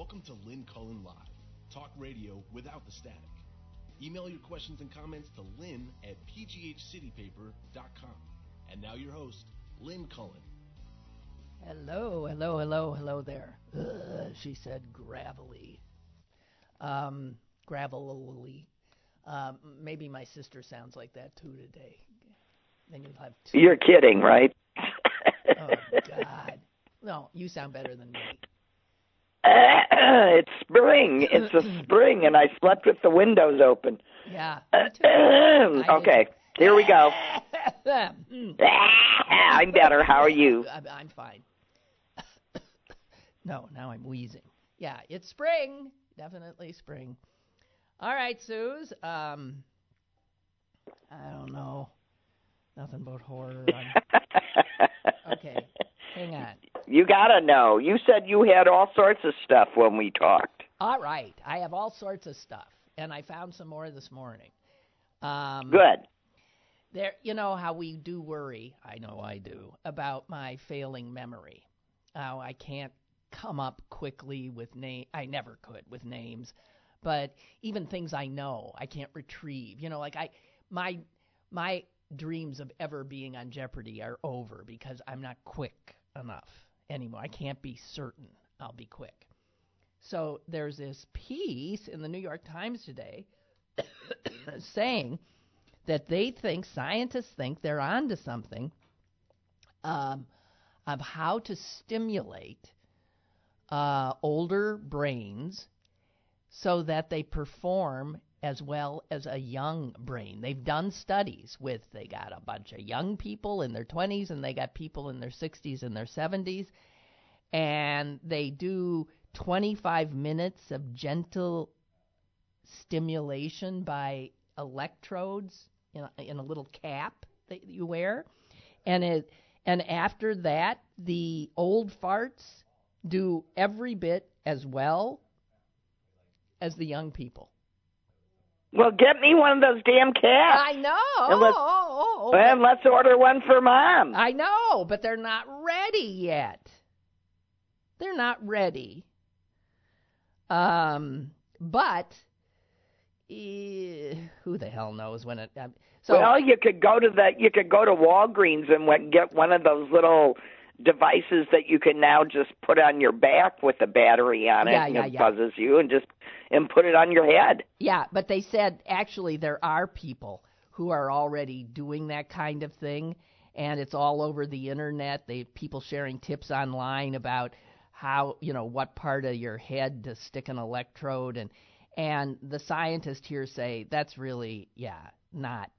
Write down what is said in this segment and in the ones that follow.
Welcome to Lynn Cullen Live, talk radio without the static. Email your questions and comments to lynn at pghcitypaper.com. And now your host, Lynn Cullen. Hello, hello, hello, hello there. Ugh, she said gravelly. Um, gravelly. Um, maybe my sister sounds like that too today. Then you'll have two. You're kidding, right? oh God. No, you sound better than me. it's spring. It's a spring, and I slept with the windows open. Yeah. okay, here we go. I'm better. How are you? I'm fine. no, now I'm wheezing. Yeah, it's spring. Definitely spring. All right, Suze. Um, I don't know. Nothing but horror. okay, hang on. You gotta know. You said you had all sorts of stuff when we talked. All right, I have all sorts of stuff, and I found some more this morning. Um, Good. There, you know how we do worry. I know I do about my failing memory. How I can't come up quickly with name. I never could with names, but even things I know, I can't retrieve. You know, like I, my, my dreams of ever being on Jeopardy are over because I'm not quick enough anymore. I can't be certain I'll be quick. So there's this piece in the New York Times today saying that they think scientists think they're onto something um, of how to stimulate uh, older brains so that they perform as well as a young brain. They've done studies with they got a bunch of young people in their 20s and they got people in their 60s and their 70s and they do 25 minutes of gentle stimulation by electrodes in a, in a little cap that you wear. And it and after that the old farts do every bit as well as the young people well, get me one of those damn caps. I know. And let's, oh, and let's order one for mom. I know, but they're not ready yet. They're not ready. Um, but eh, who the hell knows when it? Um, so well, you could go to the you could go to Walgreens and get one of those little devices that you can now just put on your back with a battery on it yeah, and yeah, it yeah. buzzes you and just and put it on your head. Yeah, but they said actually there are people who are already doing that kind of thing and it's all over the internet. They people sharing tips online about how, you know, what part of your head to stick an electrode and and the scientists here say that's really yeah, not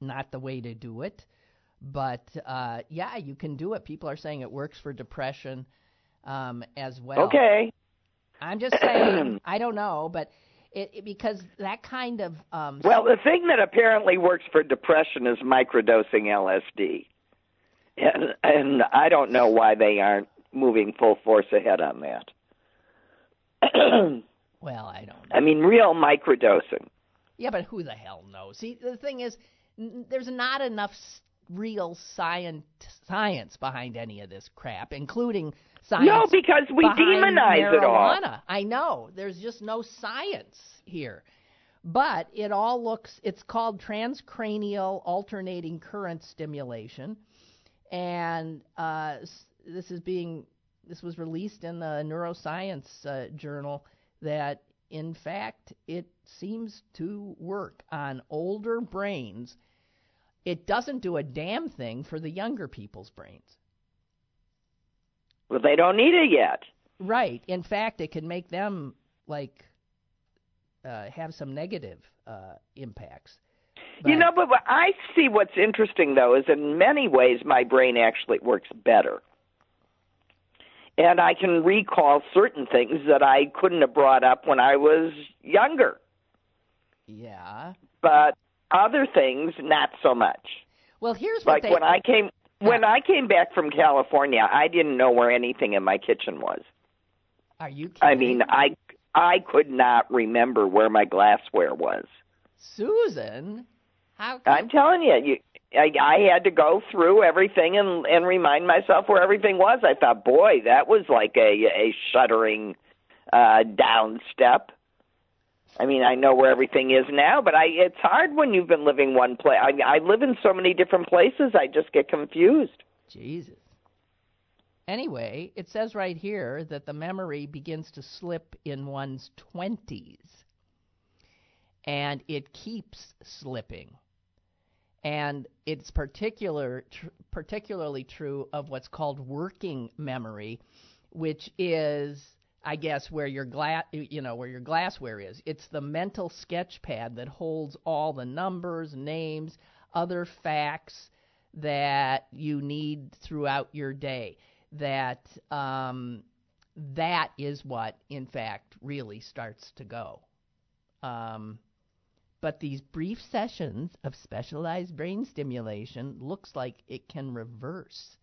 not the way to do it. But uh, yeah, you can do it. People are saying it works for depression um, as well. Okay. I'm just saying. I don't know, but it, it because that kind of. Um, well, the thing that apparently works for depression is microdosing LSD, and and I don't know why they aren't moving full force ahead on that. well, I don't. know. I mean, real microdosing. Yeah, but who the hell knows? See, the thing is, n- there's not enough real science science behind any of this crap, including science. No, because we demonize marijuana. it all. I know. There's just no science here. But it all looks it's called transcranial alternating current stimulation. And uh, this is being this was released in the neuroscience uh, journal that in fact it seems to work on older brains it doesn't do a damn thing for the younger people's brains. Well, they don't need it yet. Right. In fact, it can make them like uh, have some negative uh, impacts. But, you know, but what I see what's interesting though is in many ways my brain actually works better. And I can recall certain things that I couldn't have brought up when I was younger. Yeah. But other things, not so much. Well, here's what like they, when I came when I came back from California, I didn't know where anything in my kitchen was. Are you? Kidding? I mean, I I could not remember where my glassware was. Susan, how? I'm telling you, you I, I had to go through everything and and remind myself where everything was. I thought, boy, that was like a a shuddering uh, down step. I mean, I know where everything is now, but I it's hard when you've been living one place. I, I live in so many different places, I just get confused. Jesus. Anyway, it says right here that the memory begins to slip in one's 20s. And it keeps slipping. And it's particular, tr- particularly true of what's called working memory, which is I guess where your glass, you know, where your glassware is. It's the mental sketch pad that holds all the numbers, names, other facts that you need throughout your day. That um, that is what, in fact, really starts to go. Um, but these brief sessions of specialized brain stimulation looks like it can reverse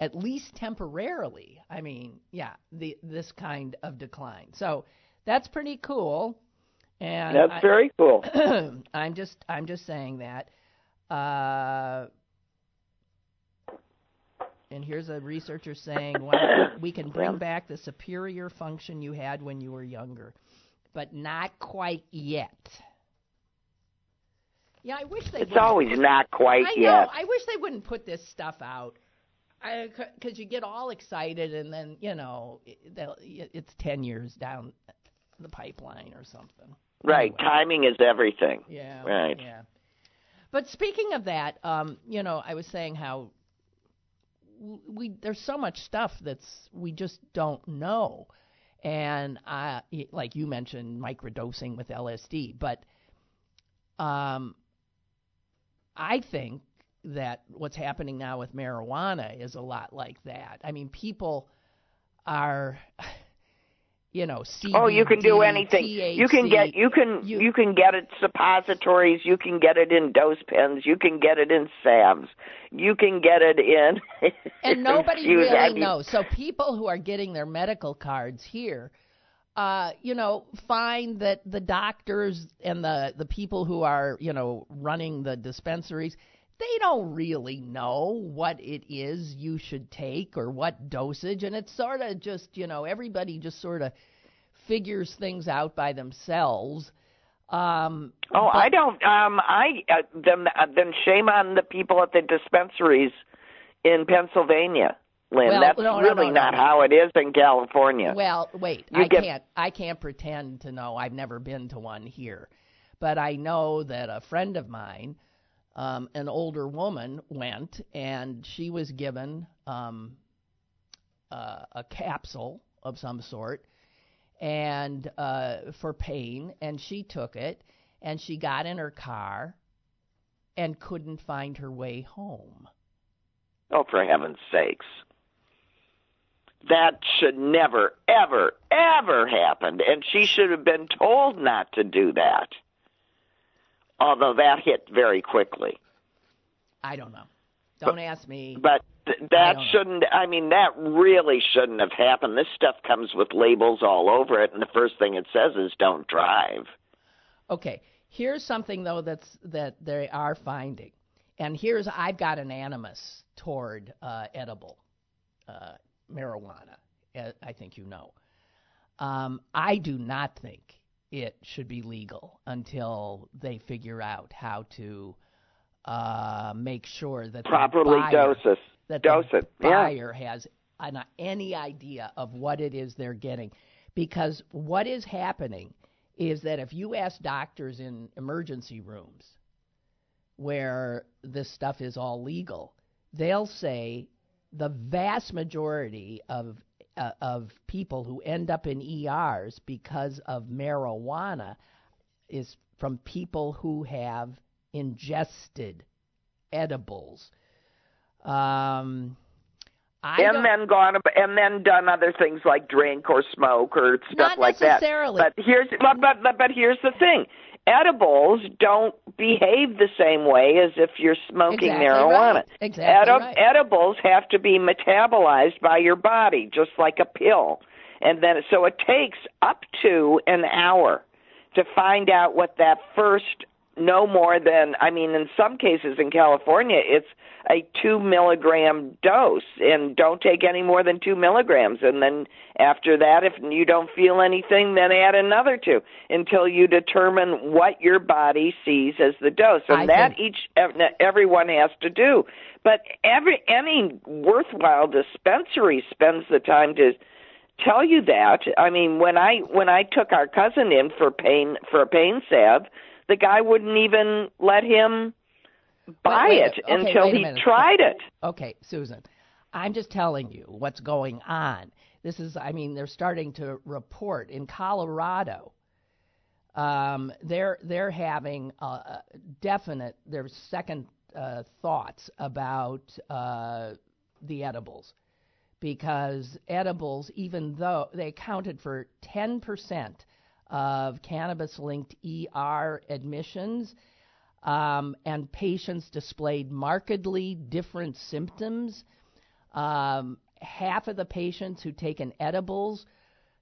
at least temporarily. I mean, yeah, the this kind of decline. So that's pretty cool. And that's I, very cool. I'm just I'm just saying that. Uh, and here's a researcher saying well, we can bring back the superior function you had when you were younger, but not quite yet. Yeah, I wish they. It's always not quite I yet. know. I wish they wouldn't put this stuff out because you get all excited and then you know it, it's ten years down the pipeline or something. Right, anyway. timing is everything. Yeah. Right. Yeah. But speaking of that, um, you know, I was saying how we there's so much stuff that's we just don't know, and I like you mentioned microdosing with LSD, but um, I think that what's happening now with marijuana is a lot like that. I mean, people are you know, CBD, oh, you can do anything. THC, you can get you can you, you, can get it suppositories. You can get it in dose pens. You can get it in sams You can get it in. and nobody really knows. So people who are getting their medical cards here, uh, you know, find that the doctors and the the people who are you know running the dispensaries they don't really know what it is you should take or what dosage and it's sort of just you know everybody just sort of figures things out by themselves um oh but, i don't um i uh, then uh, then shame on the people at the dispensaries in pennsylvania Lynn. Well, That's no, really no, no, not no. how it is in California. Well, wait, You I get- can't I can't pretend to know. I've never been to one here. But I know that a friend of mine, um, an older woman, went and she was given um, uh, a capsule of some sort and uh, for pain, and she took it, and she got in her car and couldn't find her way home. Oh, for heaven's sakes. That should never, ever, ever happen. And she should have been told not to do that. Although that hit very quickly. I don't know. Don't ask me. But th- I that know. shouldn't, I mean, that really shouldn't have happened. This stuff comes with labels all over it, and the first thing it says is don't drive. Okay, here's something though that's that they are finding, and here's I've got an animus toward uh, edible uh, marijuana. I think you know. Um, I do not think it should be legal until they figure out how to uh, make sure that the Properly buyer- dose that Dose the it, yeah. buyer has an, any idea of what it is they're getting. Because what is happening is that if you ask doctors in emergency rooms where this stuff is all legal, they'll say the vast majority of uh, of people who end up in ERs because of marijuana is from people who have ingested edibles. Um, I and then gone and then done other things like drink or smoke or stuff like that. But here's but but but here's the thing. Edibles don't behave the same way as if you're smoking Exactly marijuana. right. Exactly right. Edibles have to be metabolized by your body just like a pill. And then so it takes up to an hour to find out what that first no more than I mean, in some cases in California, it's a two milligram dose, and don't take any more than two milligrams. And then after that, if you don't feel anything, then add another two until you determine what your body sees as the dose. And I that think- each everyone has to do. But every any worthwhile dispensary spends the time to tell you that. I mean, when I when I took our cousin in for pain for a pain salve, the guy wouldn't even let him buy wait, it okay, until he tried it. Okay, Susan, I'm just telling you what's going on. This is, I mean, they're starting to report in Colorado. Um, they're they're having uh, uh, definite their second uh, thoughts about uh, the edibles because edibles, even though they accounted for 10% of cannabis-linked ER admissions, um, and patients displayed markedly different symptoms. Um, half of the patients who taken edibles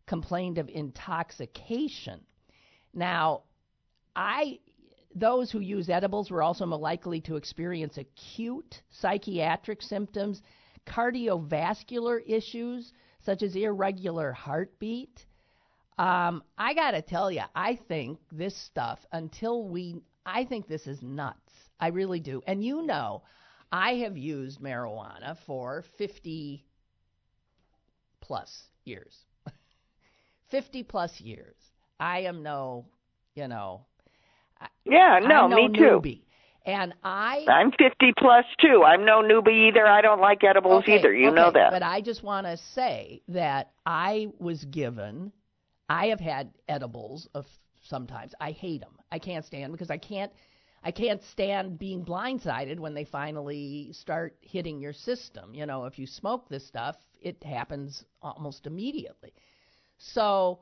complained of intoxication. Now, I those who use edibles were also more likely to experience acute psychiatric symptoms, cardiovascular issues such as irregular heartbeat. Um, I got to tell you, I think this stuff until we I think this is nuts. I really do. And you know, I have used marijuana for 50 plus years. 50 plus years. I am no, you know, Yeah, no, no me too. And I I'm 50 plus too. I'm no newbie either. I don't like edibles okay, either. You know that. But I just want to say that I was given, I have had edibles of sometimes. I hate them. I can't stand because I can't, I can't stand being blindsided when they finally start hitting your system. You know, if you smoke this stuff, it happens almost immediately. So,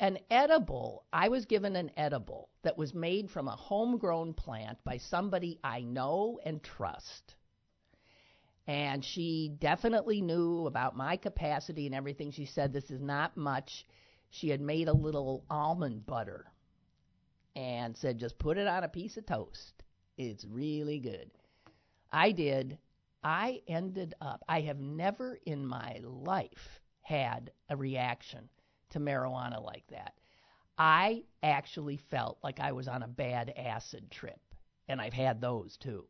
an edible, I was given an edible that was made from a homegrown plant by somebody I know and trust. And she definitely knew about my capacity and everything. She said, This is not much. She had made a little almond butter and said, Just put it on a piece of toast. It's really good. I did. I ended up, I have never in my life had a reaction to marijuana like that. I actually felt like I was on a bad acid trip, and I've had those too.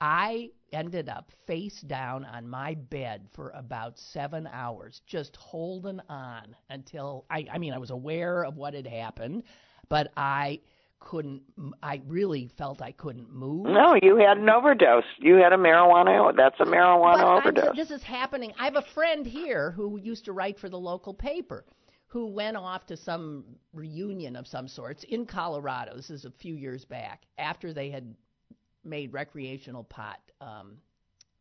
I ended up face down on my bed for about seven hours, just holding on until I, I mean, I was aware of what had happened, but I couldn't, I really felt I couldn't move. no, you had an overdose. You had a marijuana. That's a marijuana But overdose. this is happening. I have a friend here who used to write for the local paper who went off to some reunion of some sorts in Colorado. This is a few years back after they had made recreational pot um,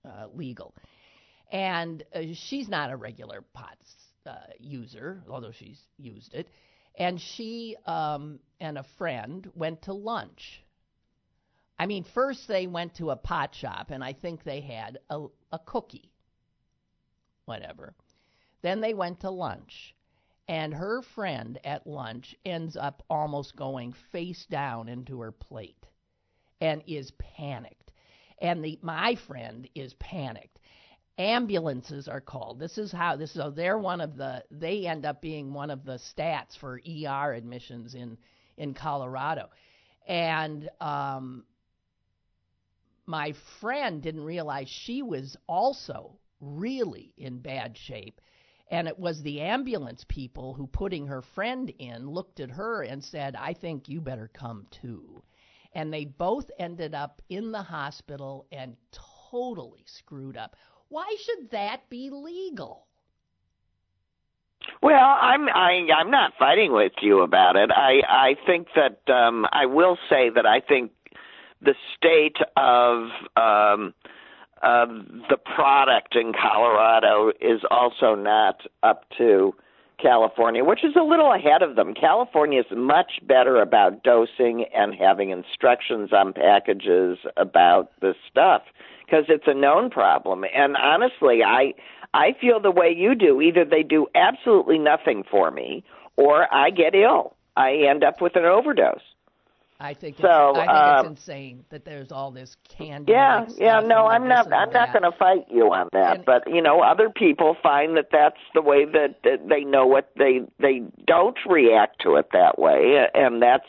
uh, legal. And uh, she's not a regular pot uh, user, although she's used it. And she um, and a friend went to lunch. I mean, first they went to a pot shop, and I think they had a, a cookie, whatever. Then they went to lunch, and her friend at lunch ends up almost going face down into her plate and is panicked. And the my friend is panicked. Ambulances are called. This is how this so they're one of the they end up being one of the stats for ER admissions in in Colorado. And um my friend didn't realize she was also really in bad shape. And it was the ambulance people who, putting her friend in, looked at her and said, I think you better come too. And they both ended up in the hospital and totally screwed up. Why should that be legal? Well, I'm I I'm not fighting with you about it. I I think that um I will say that I think the state of um of the product in Colorado is also not up to California, which is a little ahead of them. California is much better about dosing and having instructions on packages about this stuff because it's a known problem. And honestly, I I feel the way you do. Either they do absolutely nothing for me or I get ill. I end up with an overdose. I think it's, So, I think it's uh, insane that there's all this candy. Yeah, yeah, no, I'm not. I'm not going to fight you on that. And- but you know, other people find that that's the way that, that they know what they they don't react to it that way, and that's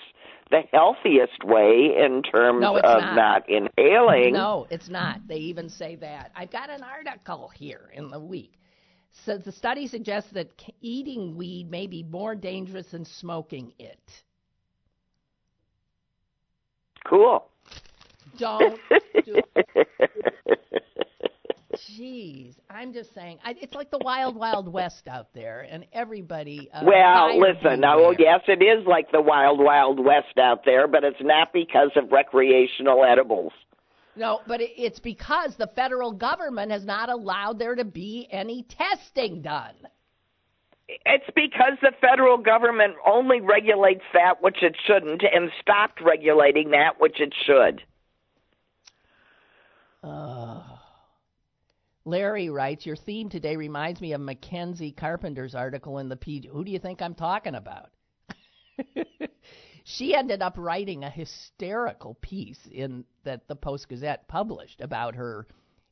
the healthiest way in terms No, of not. inhaling. No, it's not. They even say that. I've got an article here in the week. So the study suggests that c- eating weed may be more dangerous than smoking it. Cool. Don't do Jeez, I'm just saying. I, it's like the wild, wild west out there, and everybody. Uh, Well, listen. Now, beware. yes, it is like the wild, wild west out there, but it's not because of recreational edibles. No, but it, it's because the federal government has not allowed there to be any testing done. It's because the federal government only regulates that which it shouldn't and stopped regulating that which it should. Uh, Larry writes, Your theme today reminds me of Mackenzie Carpenter's article in the P. Who do you think I'm talking about? she ended up writing a hysterical piece in that the Post Gazette published about her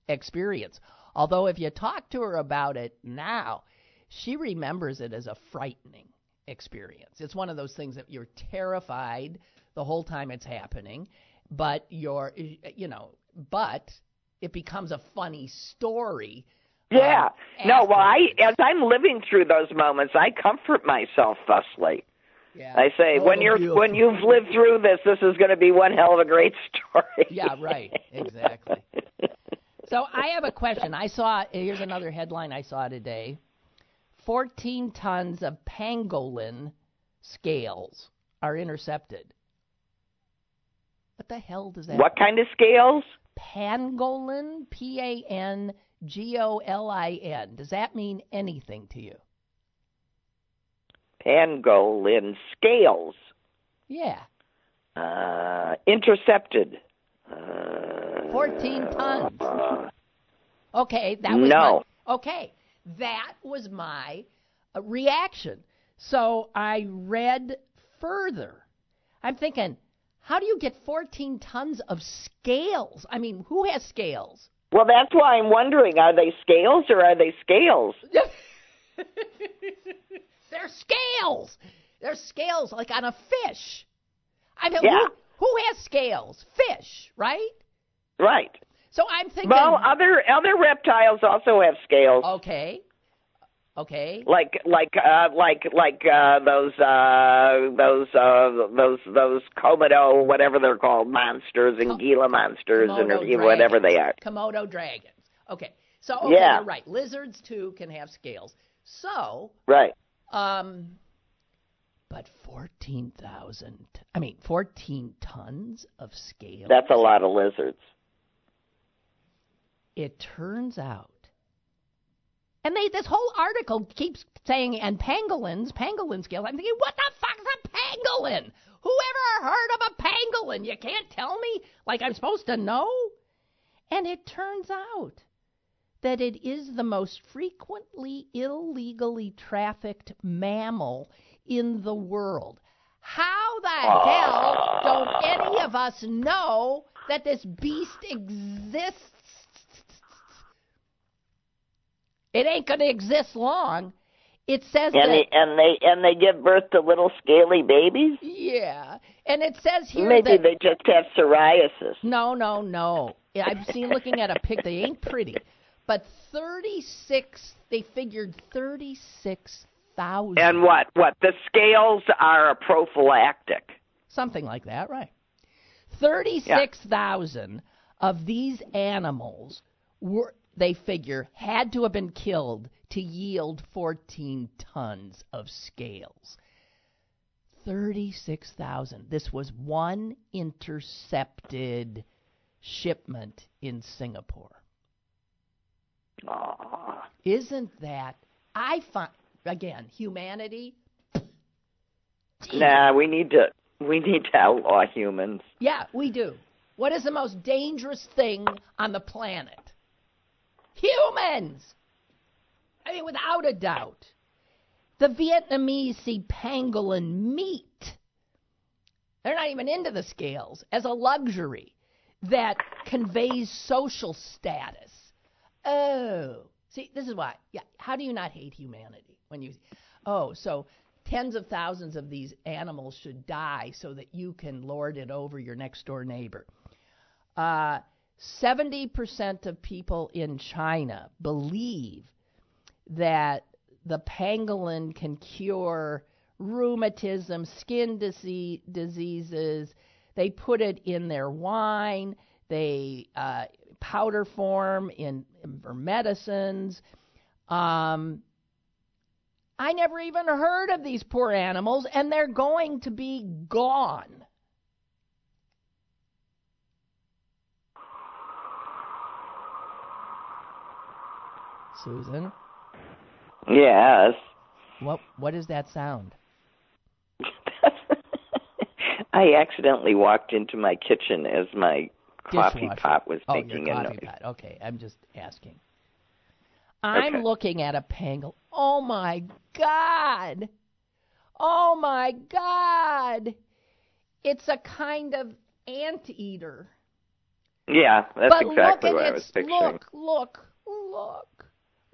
experience. Although if you talk to her about it now, she remembers it as a frightening experience. It's one of those things that you're terrified the whole time it's happening, but you're you know, but it becomes a funny story. Yeah. um, no, well, I as I'm living through those moments, I comfort myself thusly. Yeah. I say, Oh, when you're beautiful. when you've lived through this, this is going to be one hell of a great story. Yeah, right. Exactly. So I have a question. I saw here's another headline I saw today. 14 tons of pangolin scales are intercepted. What the hell does that what kind of scales? Pangolin, P A N G O L I N. Does that mean anything to you? Pangolin scales. Yeah. Uh, intercepted. Uh, 14 tons. uh, Okay, that was No. my, okay. That was my uh, reaction. So I read further. I'm thinking, how do you get 14 tons of scales? I mean, who has scales? well, that's why I'm wondering: are they scales or are they scales? They're scales. They're scales like on a fish. I mean, Yeah. who, who has scales? Fish, right? Right. So I'm thinking, Well, other other reptiles also have scales. okay, okay, like like uh like like uh those uh those uh those those komodo whatever they're called monsters and Ko- gila monsters and Komodo or whatever they are. Komodo dragons. Okay. So okay, Yeah. you're right. Lizards too can have scales. So, right um but 14,000 I mean 14 tons of scales. that's a lot of lizards It turns out and they this whole article keeps saying and pangolins, pangolin scales. I'm thinking what the fuck's a pangolin? Whoever heard of a pangolin? You can't tell me like I'm supposed to know? And it turns out that it is the most frequently illegally trafficked mammal in the world. How the hell don't any of us know that this beast exists? It ain't going to exist long. It says and that they and they and they give birth to little scaly babies yeah, and it says here maybe that they just have psoriasis No, no, no. I've seen looking at a pic. They ain't pretty, but thirty-six. They figured thirty-six thousand. and what what the scales are a prophylactic something like that, right? Thirty-six thousand of these animals were. They figure had to have been killed to yield fourteen tons of scales. 36,000. This was one intercepted shipment in Singapore. Aw. Isn't that I find again, humanity nah we need to we need to outlaw humans Yeah, we do. What is the most dangerous thing on the planet? Humans. I mean without a doubt. The Vietnamese see pangolin meat. They're not even into the scales as a luxury that conveys social status. Oh, see, this is why. Yeah, how do you not hate humanity when you? Oh, so tens of thousands of these animals should die so that you can lord it over your next door neighbor. Uh, 70% of people in China believe that the pangolin can cure rheumatism, skin disease, diseases. They put it in their wine. They uh, powder form in, in for medicines. Um, I never even heard of these poor animals, and they're going to be gone. Susan? Yes. What what is that sound? I accidentally walked into my kitchen as my coffee Dishwasher. pot was oh, making your a coffee noise. pot. Okay, I'm just asking. I'm Okay. looking at a pangolin. Oh my god! Oh my god! It's a kind of anteater. Yeah, that's but exactly look what at I was picturing. look, look, look,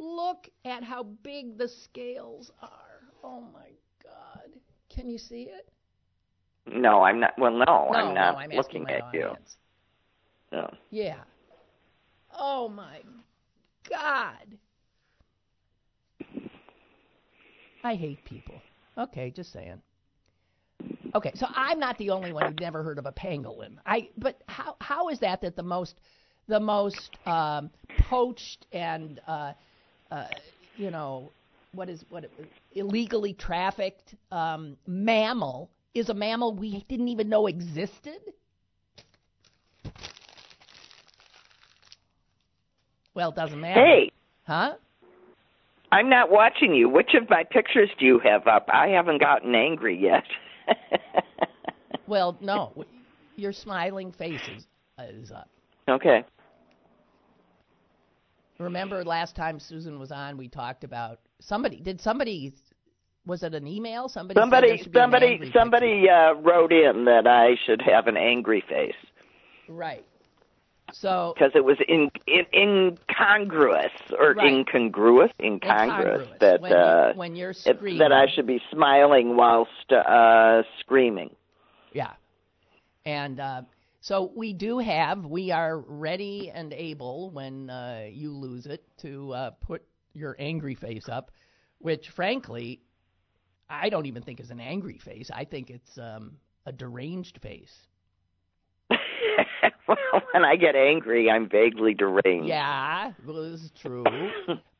look at how big the scales are. Oh my god! Can you see it? No, I'm not. Well, no, no, I'm not no, I'm looking at you. No. Yeah. Oh my God. I hate people. Okay, just saying. Okay, so I'm not the only one who's never heard of a pangolin. I but how how is that that the most the most um, poached and uh, uh, you know what is what illegally trafficked um, mammal is a mammal we didn't even know existed? Well, it doesn't matter. Hey, Huh? I'm not watching you. Which of my pictures do you have up? I haven't gotten angry yet. Well, no. Your smiling face is, is up. okay. Remember last time Susan was on, we talked about somebody. Did somebody? Was it an email? Somebody. Somebody, should be an somebody, somebody uh, wrote in that I should have an angry face Right. So because it was in, in incongruous or Right. incongruous, incongruous, incongruous that when, you, uh, when you're it- that I should be smiling whilst uh, screaming. Yeah. And uh, so we do have, we are ready and able when uh, you lose it to uh, put your angry face up, which frankly, I don't even think is an angry face. I think it's um, a deranged face. well, when I get angry, I'm vaguely deranged. Yeah, well, this is true.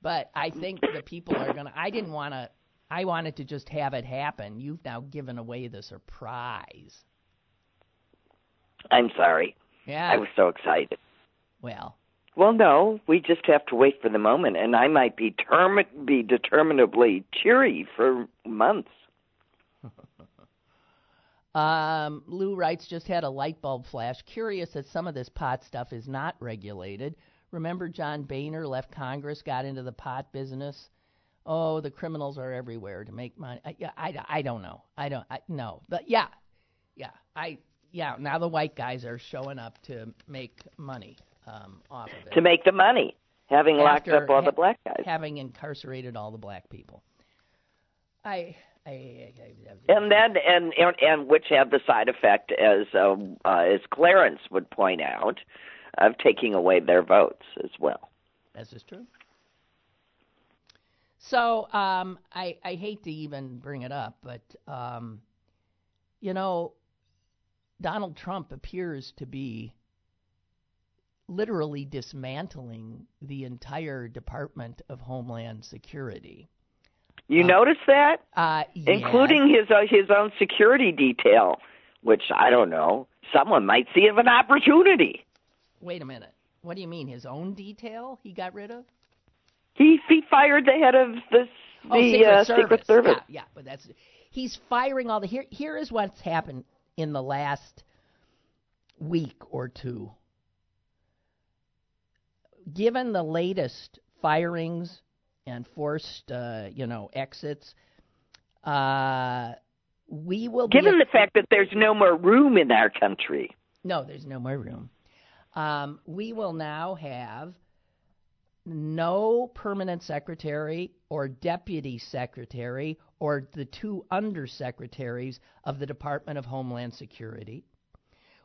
but I think the people are going to, I didn't want to, I wanted to just have it happen. You've now given away the surprise. I'm sorry. Yeah. I was so excited. well, Well, no, we just have to wait for the moment, and I might be term- be determinably cheery for months. Um, Lou writes, just had a light bulb flash. Curious that some of this pot stuff is not regulated. Remember John Boehner left Congress, got into the pot business. Oh, the criminals are everywhere to make money. I, yeah, I, I don't know. I don't. I, no, but yeah, yeah. I yeah. Now the white guys are showing up to make money um, off of it. To make the money, having locked up all ha- the black guys. having incarcerated all the black people. I, I, I, I and then and, and and which have the side effect as um, uh, as Clarence would point out of taking away their votes as well. This is true. So um, I I hate to even bring it up, but um, you know, Donald Trump appears to be literally dismantling the entire Department of Homeland Security, You Uh, notice that, uh, yeah. including his uh, his own security detail, which I don't know. Someone might see of an opportunity. Wait a minute. What do you mean? His own detail he got rid of? He he fired the head of the Oh, the Secret uh, Service. Secret Service. Yeah, yeah, but that's he's firing all the here. Here is what's happened in the last week or two. Given the latest firings and forced, uh, you know, exits, uh, We will Given the fact that there's no more room in our country. No, there's no more room. Um, we will now have no permanent secretary or deputy secretary or the two undersecretaries of the Department of Homeland Security.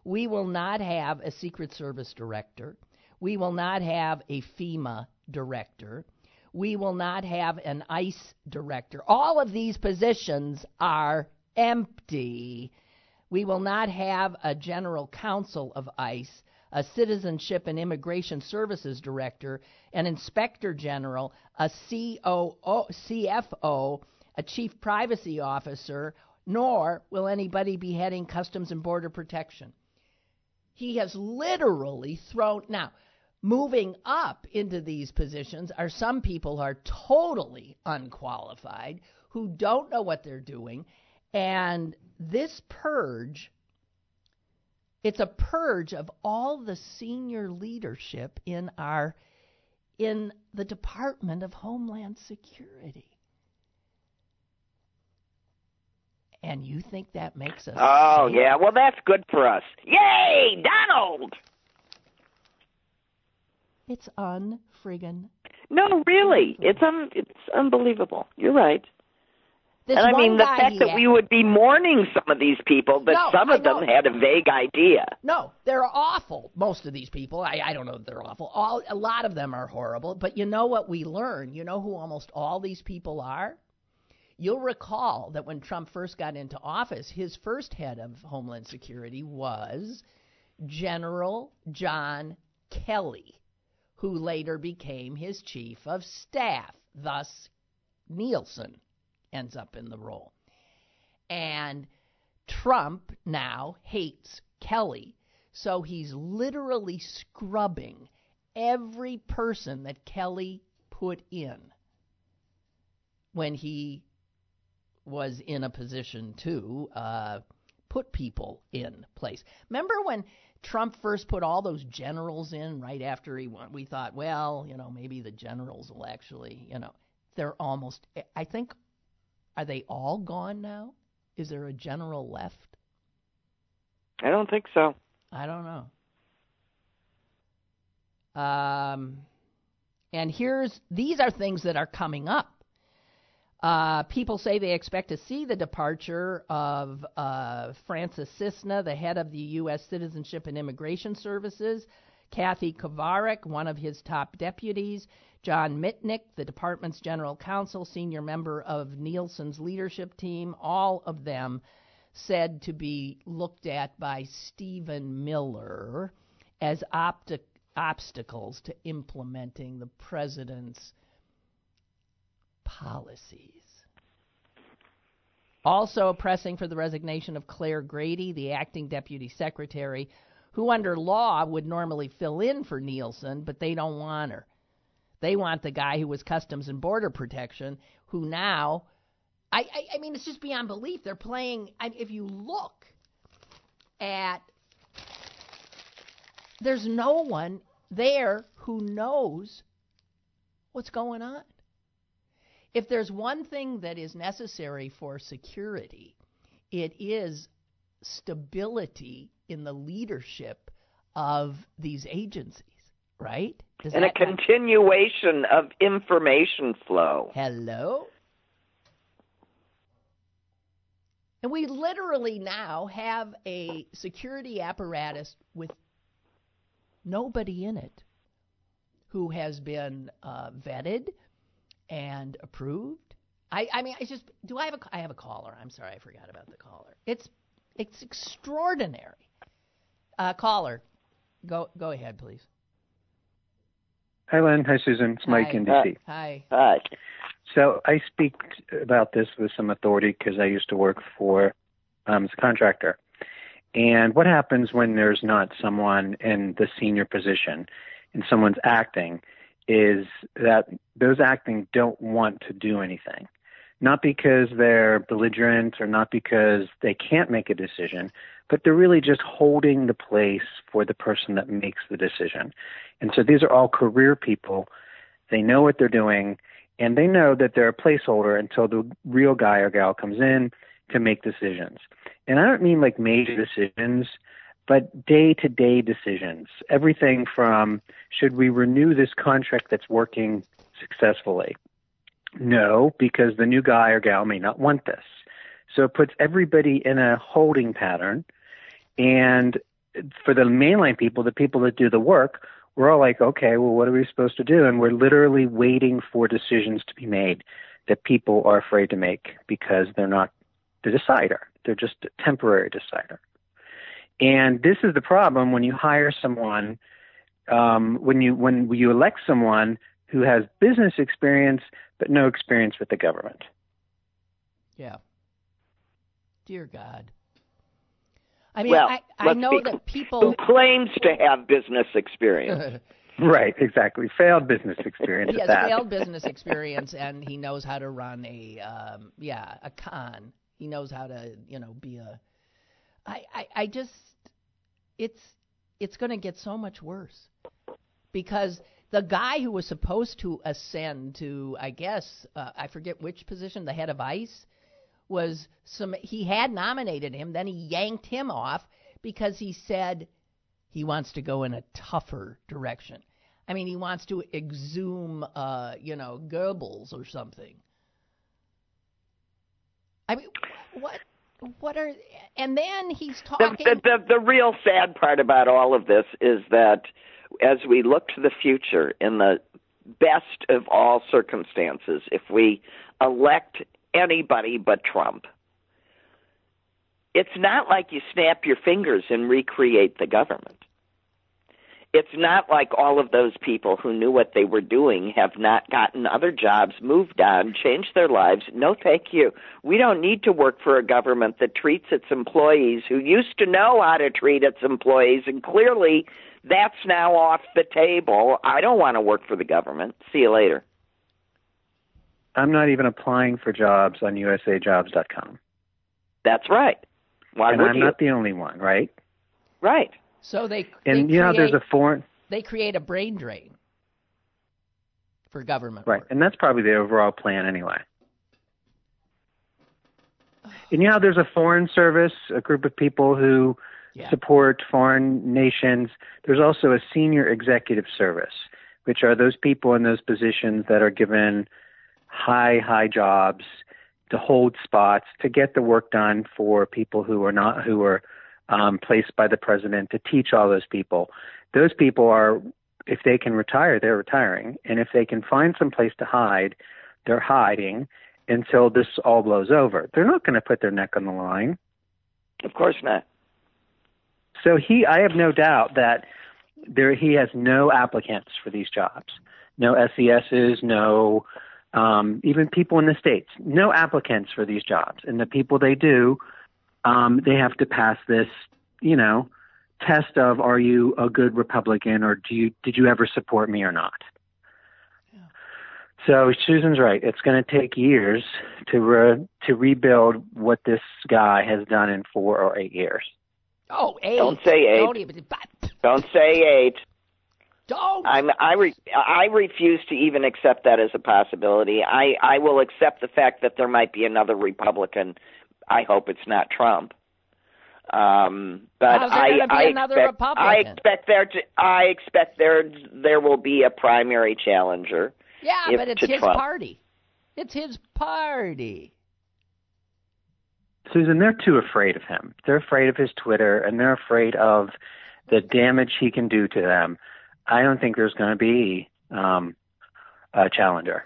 We will not have a Secret Service director. We will not have a FEMA director. We will not have an ICE director. All of these positions are empty. We will not have a general counsel of ICE, a citizenship and immigration services director, an inspector general, a COO, CFO, a chief privacy officer, nor will anybody be heading customs and border protection. He has literally thrown now moving up into these positions are some people who are totally unqualified who don't know what they're doing and this purge it's a purge of all the senior leadership in our in the Department of Homeland Security. And you think that makes us Oh, yeah. Well, that's good for us. Yay, Donald! It's unfriggin' No, really. It's un- it's unbelievable. You're right. this and I mean, the fact that had- we would be mourning some of these people, but No, some of them had a vague idea. No, they're awful. Most of these people, I, I don't know if they're awful. All a lot of them are horrible. But you know what we learn? You know who almost all these people are? You'll recall that when Trump first got into office, his first head of Homeland Security was General John Kelly, who later became his chief of staff. Thus, Nielsen ends up in the role. And Trump now hates Kelly, so he's literally scrubbing every person that Kelly put in when he was in a position to uh, put people in place. Remember when Trump first put all those generals in right after he won? We thought, well, you know, maybe the generals will actually, you know, they're almost, I think, are they all gone now? Is there a general left? I don't think so. I don't know. Um, and here's these are things that are coming up. Uh, people say they expect to see the departure of uh, Francis Cissna, the head of the U.S. Citizenship and Immigration Services, Kathy Kovarik, one of his top deputies, John Mitnick, the department's general counsel, senior member of Nielsen's leadership team, all of them said to be looked at by Stephen Miller as opti- obstacles to implementing the president's policies. Also pressing for the resignation of Claire Grady, the acting deputy secretary, who under law would normally fill in for Nielsen, but they don't want her. They want the guy who was Customs and Border Protection, who now, I, I, I mean, it's just beyond belief. They're playing. I, if you look at, there's no one there who knows what's going on. If there's one thing that is necessary for security, it is stability in the leadership of these agencies, right? Does And a not- continuation of information flow. Hello? And we literally now have a security apparatus with nobody in it who has been uh, vetted and approved. I, I mean, I just do. I have a I have a caller. I'm sorry, I forgot about the caller. It's it's extraordinary. Uh, caller, go go ahead, please. Hi, Lynn. Hi, Susan. It's Mike Hi. in DC. Hi. Hi. So I speak about this with some authority because I used to work for um, as a contractor. And what happens when there's not someone in the senior position and someone's acting is that those acting don't want to do anything. Not because they're belligerent or not because they can't make a decision, but they're really just holding the place for the person that makes the decision. And so these are all career people. They know what they're doing and they know that they're a placeholder until the real guy or gal comes in to make decisions. And I don't mean like major decisions, but day to day decisions. Everything from should we renew this contract that's working successfully? No, because the new guy or gal may not want this. So it puts everybody in a holding pattern. And for the mainline people, the people that do the work, we're all like, okay, well, what are we supposed to do? And we're literally waiting for decisions to be made that people are afraid to make because they're not the decider. They're just a temporary decider. And this is the problem when you hire someone, um, when you when you elect someone who has business experience but no experience with the government. Yeah. Dear God. I mean, well, I, I know that people who claims to have business experience. right, exactly. Failed business experience. He has that. failed business experience, and he knows how to run a um, yeah a con. He knows how to you know be a. I I, I just it's it's going to get so much worse because the guy who was supposed to ascend to I guess uh, I forget which position the head of ICE was some he had nominated him then he yanked him off because he said he wants to go in a tougher direction. I mean, he wants to exhume, uh, you know, Goebbels or something. I mean, what? What are? And then he's talking. The, the, the, the real sad part about all of this is that as we look to the future, in the best of all circumstances, if we elect anybody but Trump. It's not like you snap your fingers and recreate the government. It's not like all of those people who knew what they were doing have not gotten other jobs, moved on, changed their lives. No, thank you. We don't need to work for a government that treats its employees who used to know how to treat its employees, and clearly that's now off the table. I don't want to work for the government. See you later. I'm not even applying for jobs on USAJobs.com. That's right. Why and I'm you? not the only one, right? Right. So they and they you know there's a foreign they create a brain drain for government right, work. and that's probably the overall plan anyway. And you know, there's a foreign service, a group of people who Yeah. support foreign nations. There's also a senior executive service, which are those people in those positions that are given high, high jobs to hold spots to get the work done for people who are not who are um, placed by the president to teach all those people. Those people are, if they can retire, they're retiring, and if they can find some place to hide, they're hiding until this all blows over. They're not going to put their neck on the line. Of course not. So he, I have no doubt that there he has no applicants for these jobs, no SESs, no um, even people in the states, no applicants for these jobs, and the people they do, um, they have to pass this, you know, test of are you a good Republican or do you did you ever support me or not? So Susan's right. It's going to take years to re- to rebuild what this guy has done in four or eight years. Oh, eight. Don't say eight. Don't even. Don't say eight. Don't. I'm, I re, I refuse to even accept that as a possibility. I I will accept the fact that there might be another Republican. I hope it's not Trump. Um, but How's there I be I another expect, I expect there to I expect there there will be a primary challenger. yeah, if but it's his Trump. party. It's his party. Susan, they're too afraid of him. They're afraid of his Twitter and they're afraid of the damage he can do to them. I don't think there's going to be um, a challenger.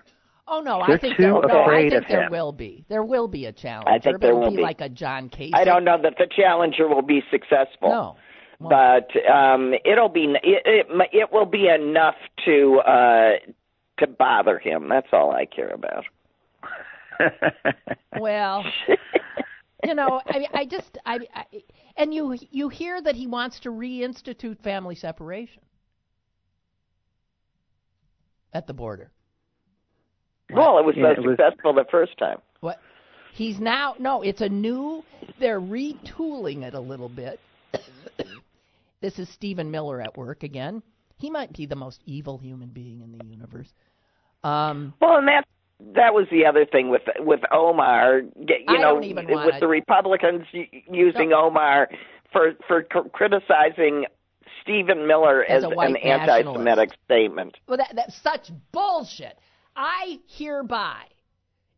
Oh no, I They're think too there, no, I think of there him. will be. There will be a challenger. I think there It'll be, be. like a John Kasich. I don't know that the challenger will be successful. No. Well, but um, it'll be it, it it will be enough to uh, to bother him. That's all I care about. well, you know, I I just, I, I, and you, you hear that he wants to reinstitute family separation at the border. Well, it was so it was- successful the first time. What? He's now no. It's a new. They're retooling it a little bit. this is Stephen Miller at work again. He might be the most evil human being in the universe. Um, Well, and that's that was the other thing with with Omar. You I know, don't even with the Republicans using Omar for for criticizing Stephen Miller As as, an anti-Semitic statement. Well, that, that's such bullshit. I hereby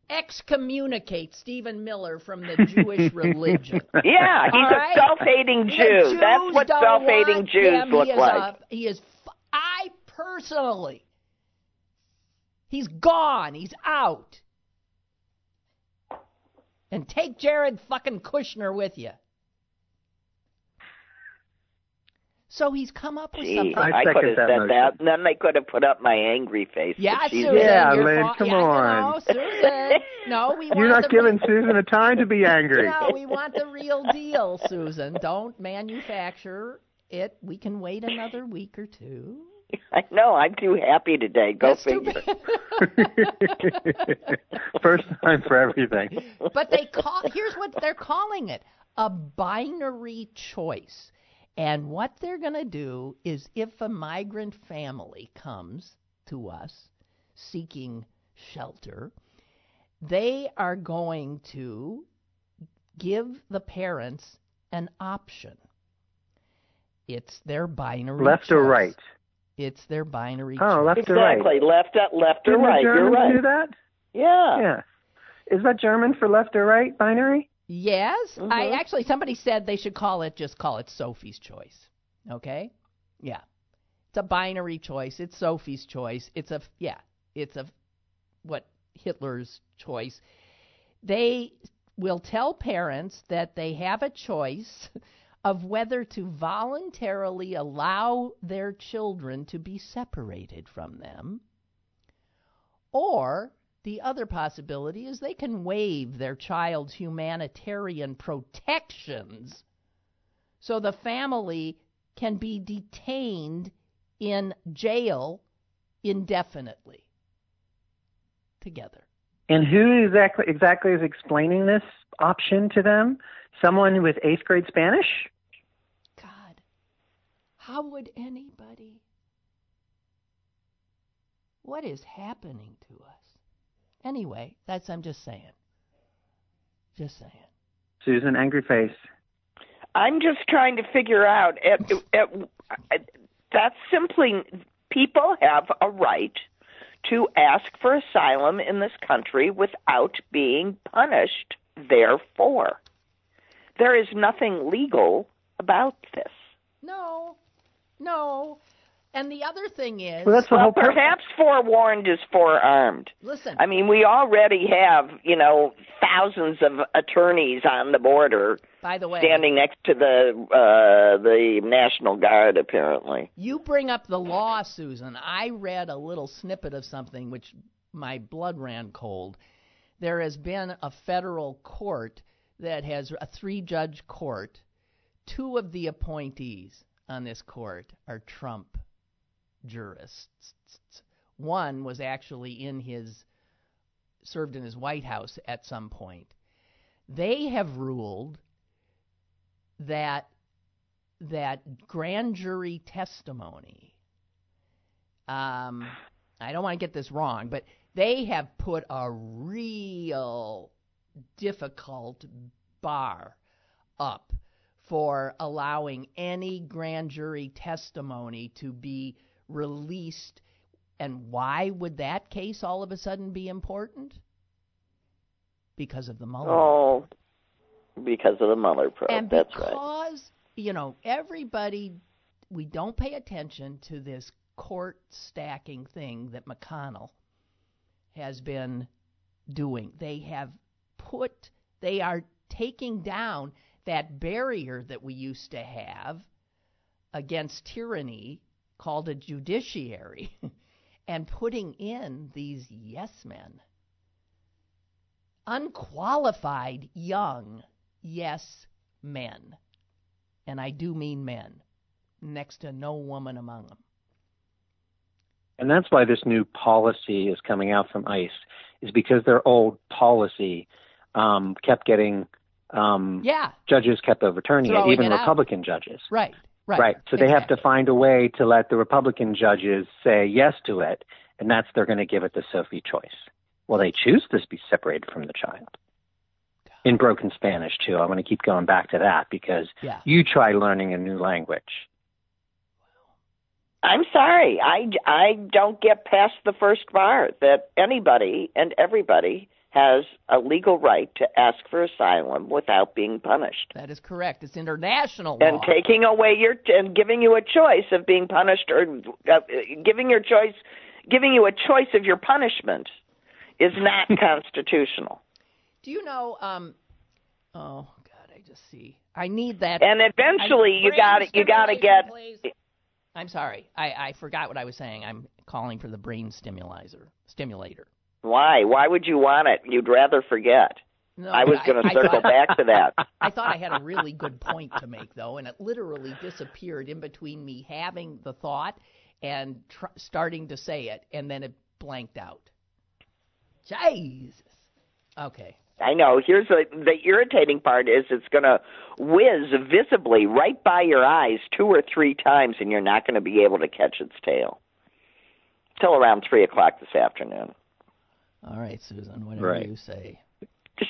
excommunicate Stephen Miller from the Jewish religion. Yeah, he's a self-hating Jew. That's what self-hating Jews him. look he like. A, he is. I personally. He's gone. He's out. And take Jared fucking Kushner with you. So he's come up with Gee, something. I I second could have that said motion. that, and then I could have put up my angry face. but Yeah, Susan. Yeah, you're Lynn, fa- come yeah, on. No, Susan. No, we You're want not the giving Susan a time to be angry. No, we want the real deal, Susan. Don't manufacture it. We can wait another week or two. I know. I'm too happy today. Go That's figure. First time for everything. but they call here's what they're calling it a binary choice and what they're going to do is if a migrant family comes to us seeking shelter they are going to give the parents an option it's their binary Left or right? it's their binary Oh, choice. left or right? Exactly. Left at left or Didn't right. the You're right. do that? Yeah. Yeah. Is that German for left or right binary? Yes, I Mhm. actually somebody said they should call it just call it Sophie's choice. Okay? Yeah. It's a binary choice. It's Sophie's choice. It's a yeah, it's a what Hitler's choice. They will tell parents that they have a choice of whether to voluntarily allow their children to be separated from them or the other possibility is they can waive their child's humanitarian protections so the family can be detained in jail indefinitely together. And who exactly exactly is explaining this option to them? Someone with eighth grade Spanish? God, how would anybody? What is happening to us? Anyway, that's I'm just saying. Just saying. Susan, angry face. I'm just trying to figure out. It, it, it, that's simply people have a right to ask for asylum in this country without being punished. Therefore, there is nothing legal about this. No, no. And the other thing is, Well, that's the Well, whole perhaps forewarned is forearmed. listen. I mean, we already have, you know, thousands of attorneys on the border by the way, standing next to the uh the National Guard apparently. You bring up the law, Susan. I read a little snippet of something which my blood ran cold. There has been a federal court that has a three judge court. Two of the appointees on this court are Trump jurists. One was actually in his served in his White House at some point. They have ruled that that grand jury testimony. Um, I don't want to get this wrong, but they have put a real difficult bar up for allowing any grand jury testimony to be released. And why would that case all of a sudden be important? Because of the Mueller Oh, because of the Mueller probe. and That's because right. you know everybody we don't pay attention to this court stacking thing that mcconnell has been doing they have put they are taking down that barrier that we used to have against tyranny called a judiciary and putting in these yes men unqualified young yes men. And I do mean men. Next to no woman among them. And that's why this new policy is coming out from ICE, is because their old policy um, kept getting um, Yeah, judges kept overturning Throwing it, even it out. Republican judges. right, right. Right. So they have to find a way to let the Republican judges say yes to it, and that's they're going to give it the Sophie choice. Well, they choose to be separated from the child. In broken Spanish, too. I'm going to keep going back to that because Yeah. you try learning a new language. I'm sorry. I, I don't get past the first bar that anybody and everybody has a legal right to ask for asylum without being punished. That is correct. It's international law. And taking away your and giving you a choice of being punished or uh, giving your choice giving you a choice of your punishment is not constitutional. Do you know? Um, oh God, I just see. I need that. And eventually you got to you got to get please. I'm sorry. I, I forgot what I was saying. I'm calling for the brain stimulator. Stimulator. Why? Why would you want it? You'd rather forget. No, I was going to circle thought- back to that. I thought I had a really good point to make, though, and it literally disappeared in between me having the thought and tr- starting to say it, and then it blanked out. Jesus. Okay. I know. Here's the the irritating part is it's going to whiz visibly right by your eyes two or three times, and you're not going to be able to catch its tail till around three o'clock this afternoon. All right, Susan. Whatever Right. you say.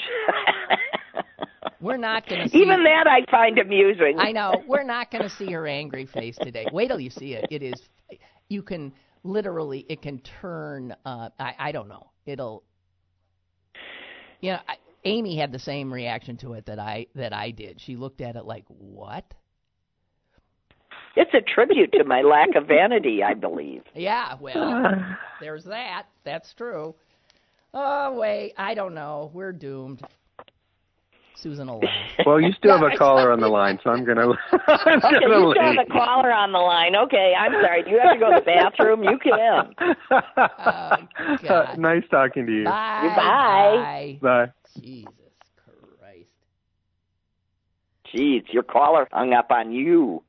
We're not going to see. Even that I find amusing. I know. We're not going to see her angry face today. Wait till you see it. It is. You can literally. It can turn. Uh, I. I don't know. It'll. You know, I, Amy had the same reaction to it that I that I did. She looked at it like, "What?" It's a tribute to my lack of vanity, I believe. Yeah. Well, there's that. That's true. Oh wait, I don't know. We're doomed. Susan will laugh. Well, you still have a caller on the line, so I'm going to. I'm Okay, gonna you still have a caller on the line. Okay, I'm sorry. Do you have to go to the bathroom? You can. Uh, oh, God. nice talking to you. Bye. Goodbye. Bye. Bye. Jesus Christ. Jeez, your caller hung up on you.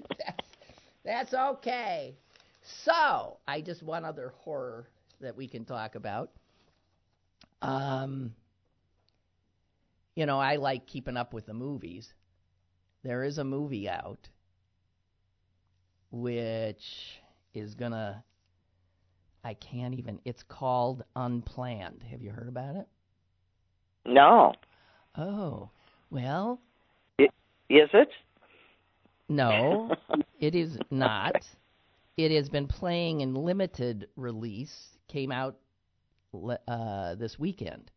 that's, that's okay. So, I just one other horror that we can talk about. Um, you know, I like keeping up with the movies. There is a movie out which is gonna. I can't even. It's called Unplanned. Have you heard about it? No, Oh, well, is it? No, it is not. It has been playing in limited release. Came out uh, this weekend,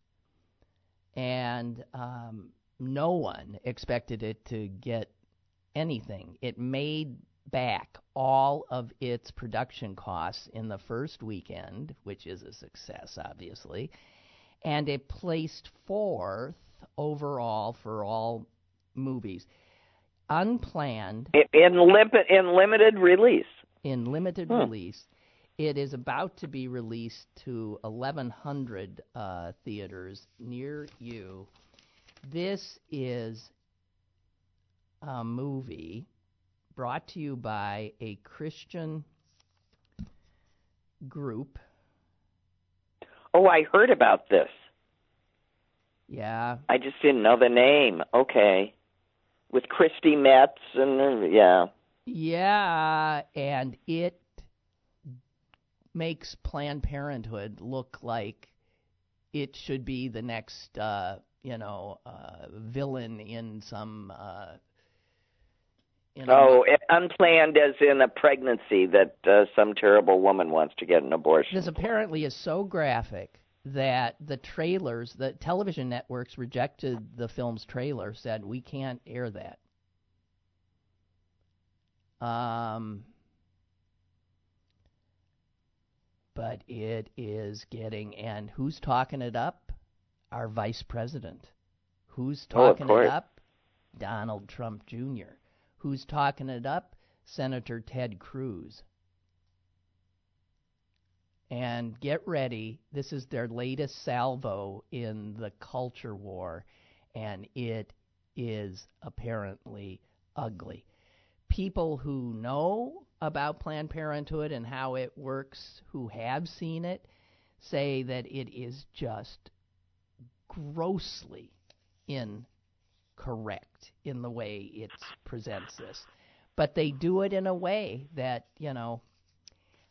and um, no one expected it to get anything. It made back all of its production costs in the first weekend, which is a success, obviously, and it placed fourth overall for all movies. Unplanned In, in, limit, in limited release. In limited Hmm. release. It is about to be released to 1,100 uh, theaters near you. This is a movie brought to you by a Christian group. Oh, I heard about this. Yeah, I just didn't know the name. Okay. With Chrissy Metz and uh, yeah. Yeah, and it makes Planned Parenthood look like it should be the next, uh, you know, uh, villain in some. Uh, in Oh, unplanned as in a pregnancy that uh, some terrible woman wants to get an abortion. this apparently is so graphic that the trailers, the television networks rejected the film's trailer, said we can't air that. Um, but it is getting, and who's talking it up? Our vice president. Who's Oh, talking course. it up? Donald Trump Jr. Who's talking it up? Senator Ted Cruz. And get ready, this is their latest salvo in the culture war, and it is apparently ugly. People who know about Planned Parenthood and how it works, who have seen it, say that it is just grossly incorrect in the way it presents this. But they do it in a way that, you know,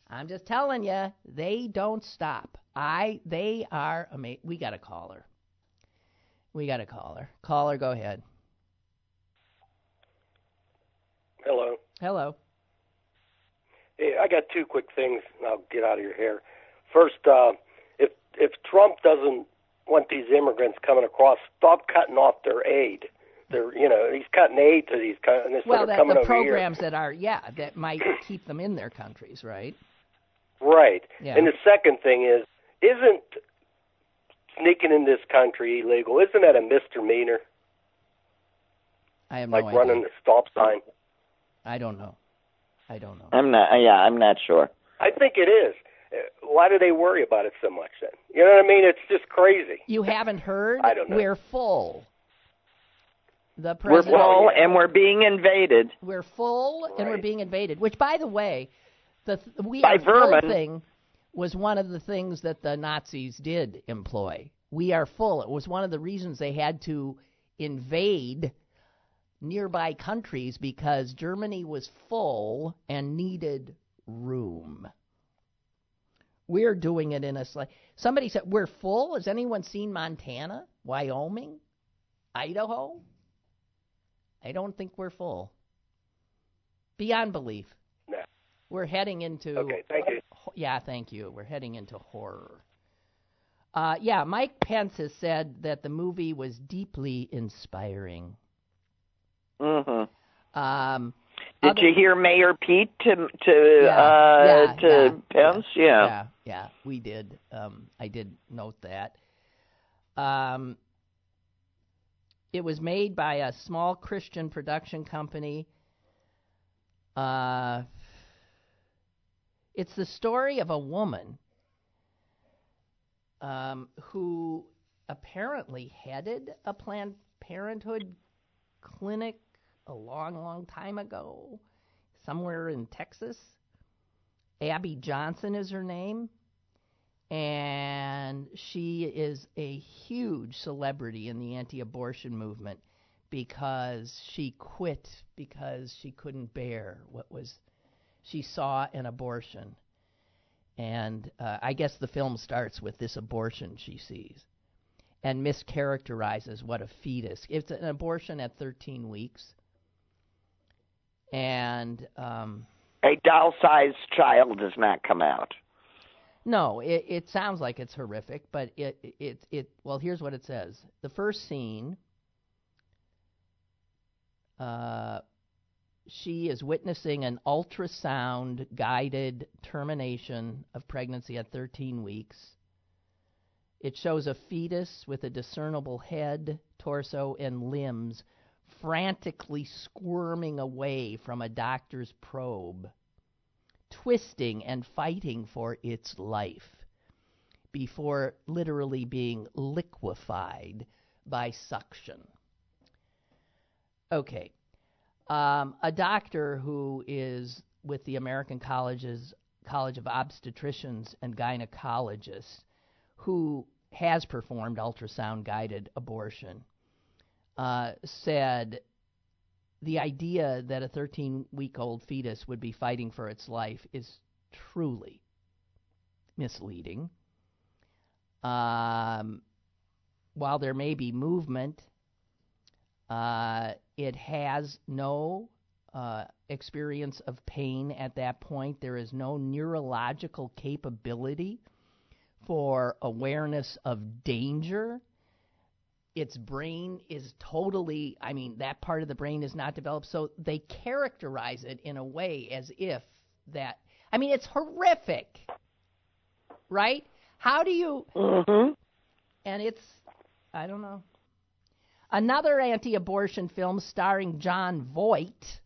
I'm just telling you, they don't stop. I they are amazing. We got a caller. We got a caller. Caller, go ahead. Hello. Hello. Hey, I got two quick things, and I'll get out of your hair. First, uh, if if Trump doesn't want these immigrants coming across, stop cutting off their aid. They're, you know, he's cutting aid to these of well, that the over programs here. that are yeah that might keep them in their countries, right? Right. Yeah. And the second thing is, isn't sneaking in this country illegal? Isn't that a misdemeanor? I have Like no running idea. the stop sign? I don't know. I don't know. I'm not. Yeah, I'm not sure. I think it is. Uh, Why do they worry about it so much then? You know what I mean? It's just crazy. You haven't heard? I don't know. We're full. The We're president. full and we're being invaded. We're full and we're being invaded. Which, by the way, the th- we By are full thing was one of the things that the Nazis did employ. We are full. It was one of the reasons they had to invade nearby countries because Germany was full and needed room. We're doing it in a slight. Somebody said we're full. Has anyone seen Montana, Wyoming, Idaho? I don't think we're full. Beyond belief. No. We're heading into. Okay, thank you. Yeah, thank you. We're heading into horror. Uh, yeah, Mike Pence has said that the movie was deeply inspiring. Hmm Um, Did other- you hear Mayor Pete to to Yeah, uh, yeah, to yeah, Pence? Yeah. yeah, yeah, we did. Um, I did note that. Um, it was made by a small Christian production company. Uh, it's the story of a woman um, who apparently headed a Planned Parenthood clinic a long, long time ago, somewhere in Texas. Abby Johnson is her name. And she is a huge celebrity in the anti abortion movement because she quit because she couldn't bear what was she saw an abortion. And uh, I guess the film starts with this abortion she sees and mischaracterizes what a fetus. It's an abortion at 13 weeks. And um, A doll-sized child does not come out. no, it, it sounds like it's horrific, but it, it it well here's what it says. The first scene uh, she is witnessing an ultrasound guided termination of pregnancy at 13 weeks. It shows a fetus with a discernible head, torso, and limbs frantically squirming away from a doctor's probe, twisting and fighting for its life before literally being liquefied by suction. Okay. Um, a doctor who is with the American Colleges College of Obstetricians and Gynecologists who has performed ultrasound guided abortion uh, said the idea that a 13 week old fetus would be fighting for its life is truly misleading. Um, while there may be movement, uh, it has no uh, experience of pain at that point. There is no neurological capability for awareness of danger. Its brain is totally, I mean, that part of the brain is not developed. So they characterize it in a way as if that, I mean, it's horrific, right? How do you, mm-hmm. and it's I don't know. Another anti-abortion film starring Jon Voight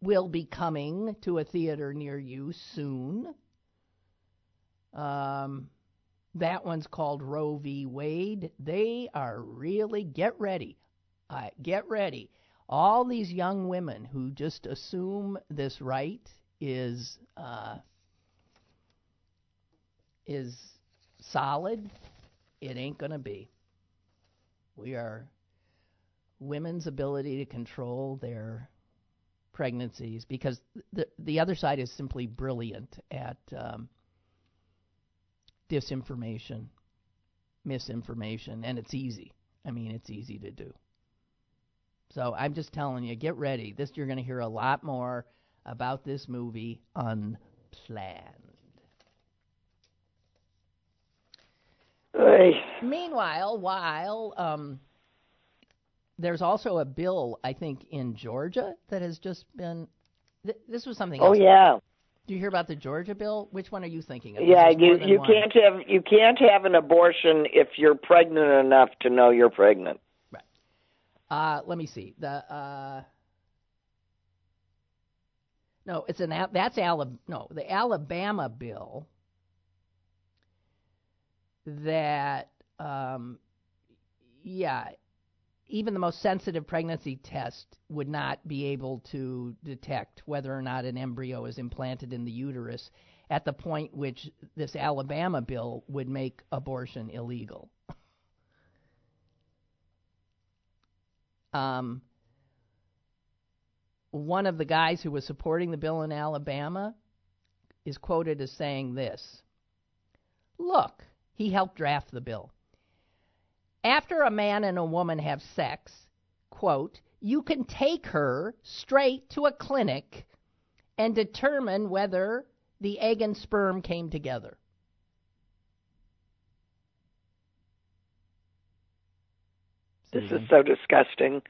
will be coming to a theater near you soon. Um, that one's called Roe v. Wade. They are really get ready. Uh, get ready. All these young women who just assume this right is uh, is solid. It ain't gonna be. We are women's ability to control their pregnancies because the the other side is simply brilliant at um, disinformation, misinformation, and it's easy. I mean, it's easy to do. So I'm just telling you, get ready. This you're going to hear a lot more about this movie unplanned. Oy. Meanwhile, while um, there's also a bill, I think, in Georgia that has just been. Th- this was something Oh else. yeah, Do you hear about the Georgia bill? Which one are you thinking of? yeah. You you one. can't have you can't have an abortion if you're pregnant enough to know you're pregnant. Uh, let me see. The uh, no, it's an that's Alabama. No, the Alabama bill that um, yeah, even the most sensitive pregnancy test would not be able to detect whether or not an embryo is implanted in the uterus at the point which this Alabama bill would make abortion illegal. um, one of the guys who was supporting the bill in Alabama is quoted as saying this Look, he helped draft the bill. After a man and a woman have sex, quote, you can take her straight to a clinic and determine whether the egg and sperm came together. This is so disgusting.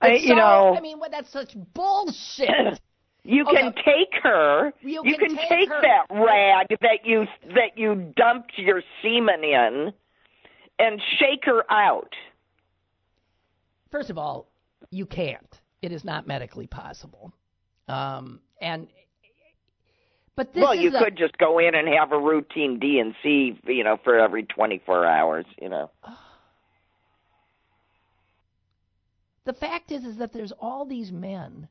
I, you so- know, I mean, what, that's such bullshit. you Okay. can take her. You you can can take take that rag that you that you dumped your semen in, and shake her out. First of all, you can't. It is not medically possible. Um, and but this well, you a, could just go in and have a routine D and C, you know, for every 24 hours, you know. the fact is is that there's all these men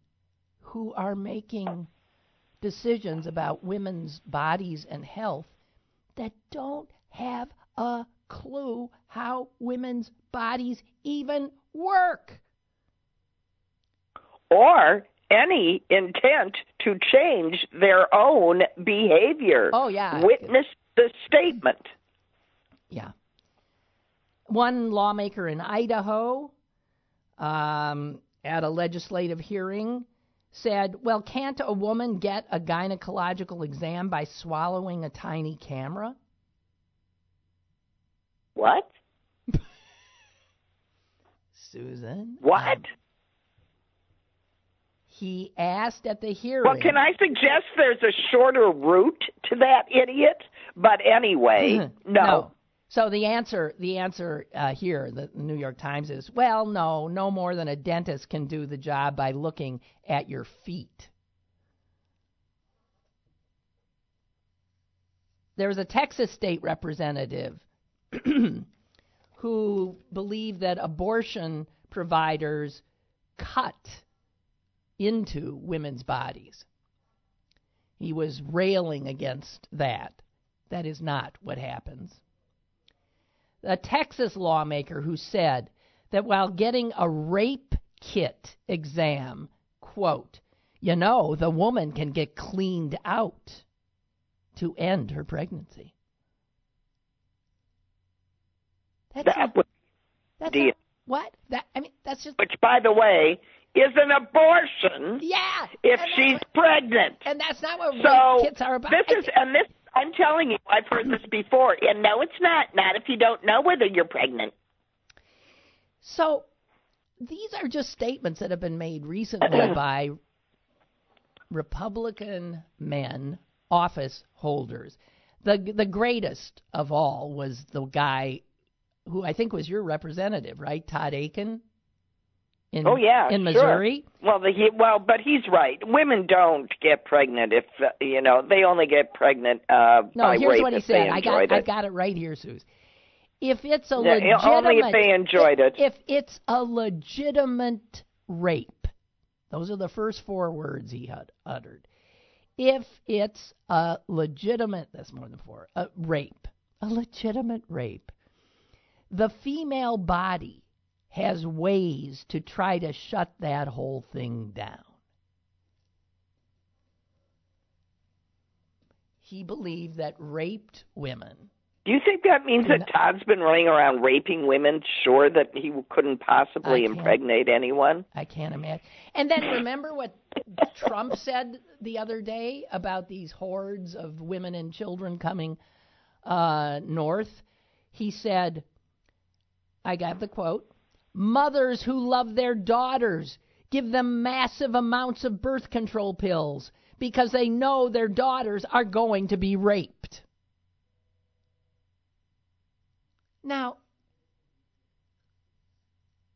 who are making decisions about women's bodies and health that don't have a clue how women's bodies even work. Or any intent to change their own behavior. Oh yeah. Witness the statement. Yeah. One lawmaker in Idaho um, at a legislative hearing said, Well, can't a woman get a gynecological exam by swallowing a tiny camera? What? Susan? What? um, he asked at the hearing. Well, can I suggest there's a shorter route to that idiot? But anyway, no. So the answer, the answer uh, here, the New York Times is, well, no, no more than a dentist can do the job by looking at your feet. There was a Texas state representative who believe that abortion providers cut into women's bodies. He was railing against that. That is not what happens. A Texas lawmaker who said that while getting a rape kit exam, quote, you know, the woman can get cleaned out to end her pregnancy. That's That was, that's the- not- what? That I mean, that's just which, by the way, is an abortion yeah. if she's that, pregnant. and that's not what So kits are about. this is, and this, I'm telling you, I've heard this before. And no, it's not. Not if you don't know whether you're pregnant. So these are just statements that have been made recently by Republican men, office holders. The the greatest of all was the guy who I think was your representative, right? Todd Akin. In, Oh yeah, in sure. Missouri. Well, the, he, well, but he's right. Women don't get pregnant if uh, you know they only get pregnant uh, No, by here's what he said. I got enjoyed I it. got it right here, Suze. If it's a Yeah, legitimate only if they enjoyed it. If it's a legitimate rape, those are the first four words he had uttered. If it's a legitimate, that's more than four, a rape, a legitimate rape, the female body has ways to try to shut that whole thing down. He believed that raped women. Do you think that means that Todd's been running around raping women, sure that he couldn't possibly impregnate anyone? I can't imagine. And then remember what Trump said the other day about these hordes of women and children coming uh, north? He said, I got the quote mothers who love their daughters give them massive amounts of birth control pills because they know their daughters are going to be raped. Now,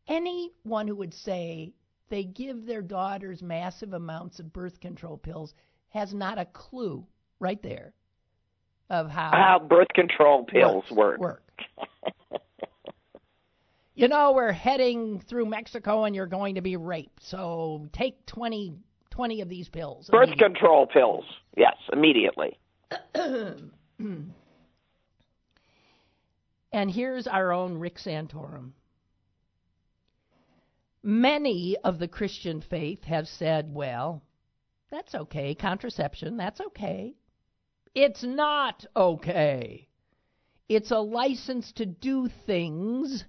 anyone who would say they give their daughters massive amounts of birth control pills has not a clue right there of how how birth control pills work. work. You know, we're heading through Mexico and you're going to be raped. So take 20, 20 of these pills. Birth control pills. Yes, immediately. and here's our own Rick Santorum. Many of the Christian faith have said, well, that's okay. Contraception, that's okay. It's not okay. It's a license to do things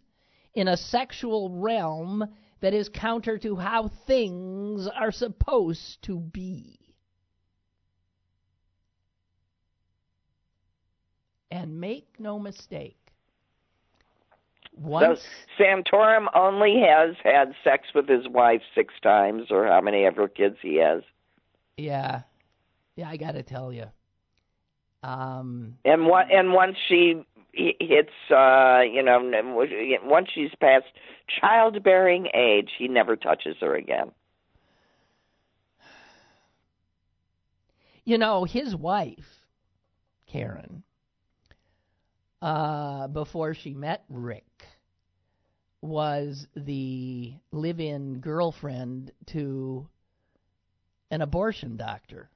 in a sexual realm that is counter to how things are supposed to be. And make no mistake. Once so Santorum only has had sex with his wife six times, or how many ever kids he has. Yeah, yeah, I got to tell you. Um, and what? And once she hits, uh, you know, once she's past childbearing age, he never touches her again. You know, his wife, Karen, uh, before she met Rick, was the live in girlfriend to an abortion doctor.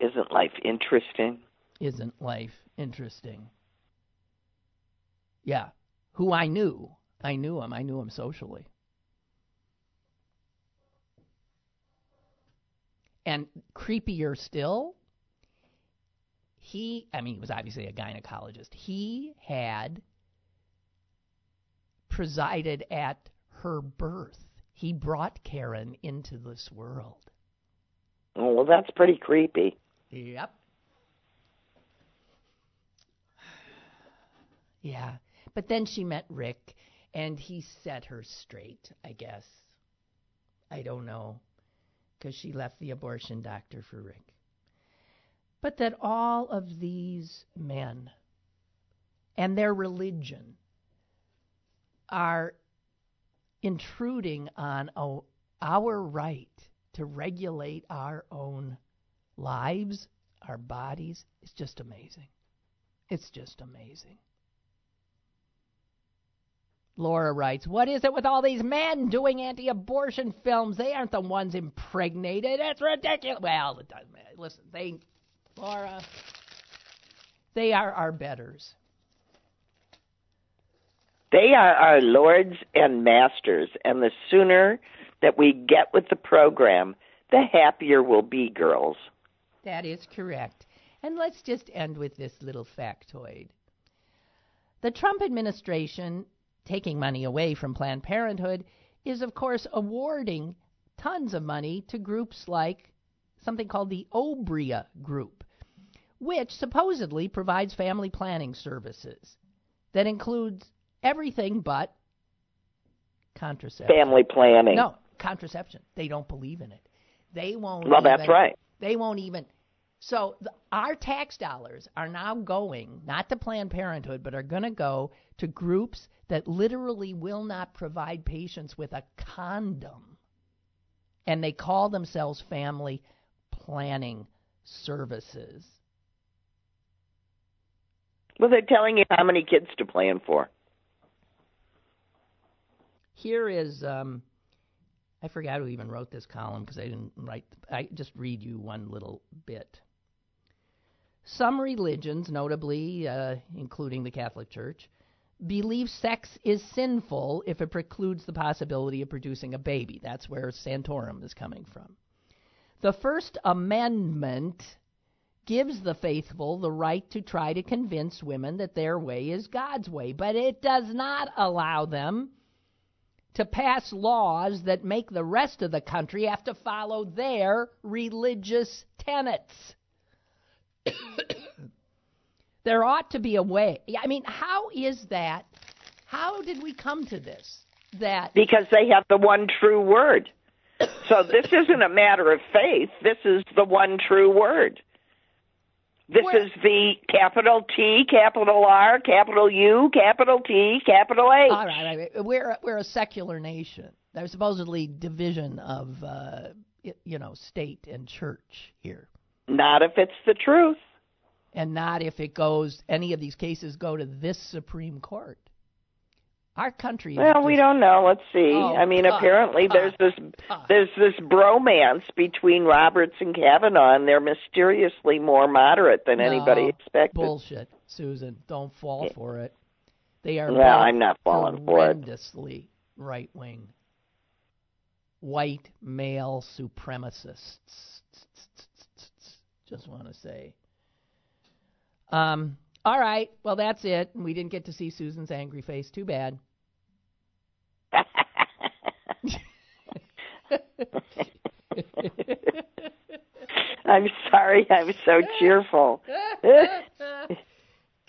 Isn't life interesting? Isn't life interesting? Yeah. Who I knew. I knew him. I knew him socially. And creepier still, he, I mean, he was obviously a gynecologist. He had presided at her birth. He brought Karen into this world. Oh, well, that's pretty creepy. Yep. Yeah. But then she met Rick, and he set her straight, I guess. I don't know, because she left the abortion doctor for Rick. But that all of these men and their religion are intruding on our right to regulate our own lives, our bodies. It's just amazing. It's just amazing. Laura writes, What is it with all these men doing anti abortion films? They aren't the ones impregnated. It's ridiculous. Well, it doesn't matter. Listen, they, Laura, they are our betters. They are our lords and masters, and the sooner that we get with the program, the happier we'll be, girls. That is correct. And let's just end with this little factoid. The Trump administration, taking money away from Planned Parenthood, is, of course, awarding tons of money to groups like something called the Obria Group, which supposedly provides family planning services that includes everything but contraception. Family planning. No, contraception. They don't believe in it. They won't. Well, even, that's right. They won't even. So the, our tax dollars are now going not to Planned Parenthood, but are going to go to groups that literally will not provide patients with a condom, and they call themselves family planning services. Well, they're telling you how many kids to plan for. Here is um, I forgot who even wrote this column because I didn't write. I just read you one little bit. Some religions, notably uh, including the Catholic Church, believe sex is sinful if it precludes the possibility of producing a baby. That's where Santorum is coming from. The First Amendment gives the faithful the right to try to convince women that their way is God's way, but it does not allow them to pass laws that make the rest of the country have to follow their religious tenets. there ought to be a way. I mean, how is that? How did we come to this? That because they have the one true word. So this isn't a matter of faith. This is the one true word. This Where- is the capital T, capital R, capital U, capital T, capital H. all right, all right. We're we're a secular nation. There's supposedly division of uh, you know state and church here, Not if it's the truth. and not if it goes. Any of these cases go to this Supreme Court. Our country. Well, we don't know. Let's see. Oh, I mean, God, apparently God, there's this God. there's this bromance between Roberts and Kavanaugh, and they're mysteriously more moderate than anybody No, expected. Bullshit, Susan. Don't fall for it. They are. Well, I'm not falling for it. horrendously right wing. White male supremacists. Just want to say. Um. All right. Well, that's it. We didn't get to see Susan's angry face. Too bad. I'm sorry. I'm so cheerful.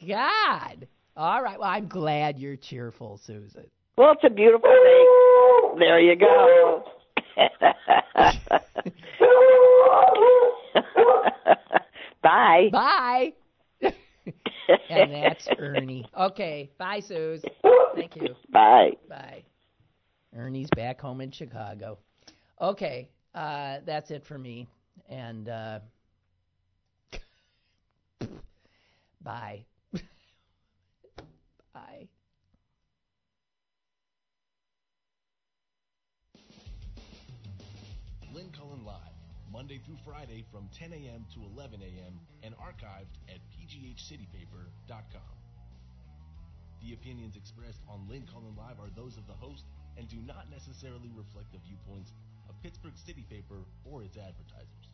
God. All right. Well, I'm glad you're cheerful, Susan. Well, it's a beautiful thing. There you go. Bye. Bye. and that's Ernie. Okay. Bye, Suze. Thank you. Bye. Bye. Ernie's back home in Chicago. Okay. Uh, that's it for me. And uh, bye. bye. Lynn Cullen Live, Monday through Friday from 10 a.m. to 11 a.m. and archived at pghcitypaper.com. The opinions expressed on Lynn Cullen Live are those of the host and do not necessarily reflect the viewpoints Pittsburgh City Paper or its advertisers.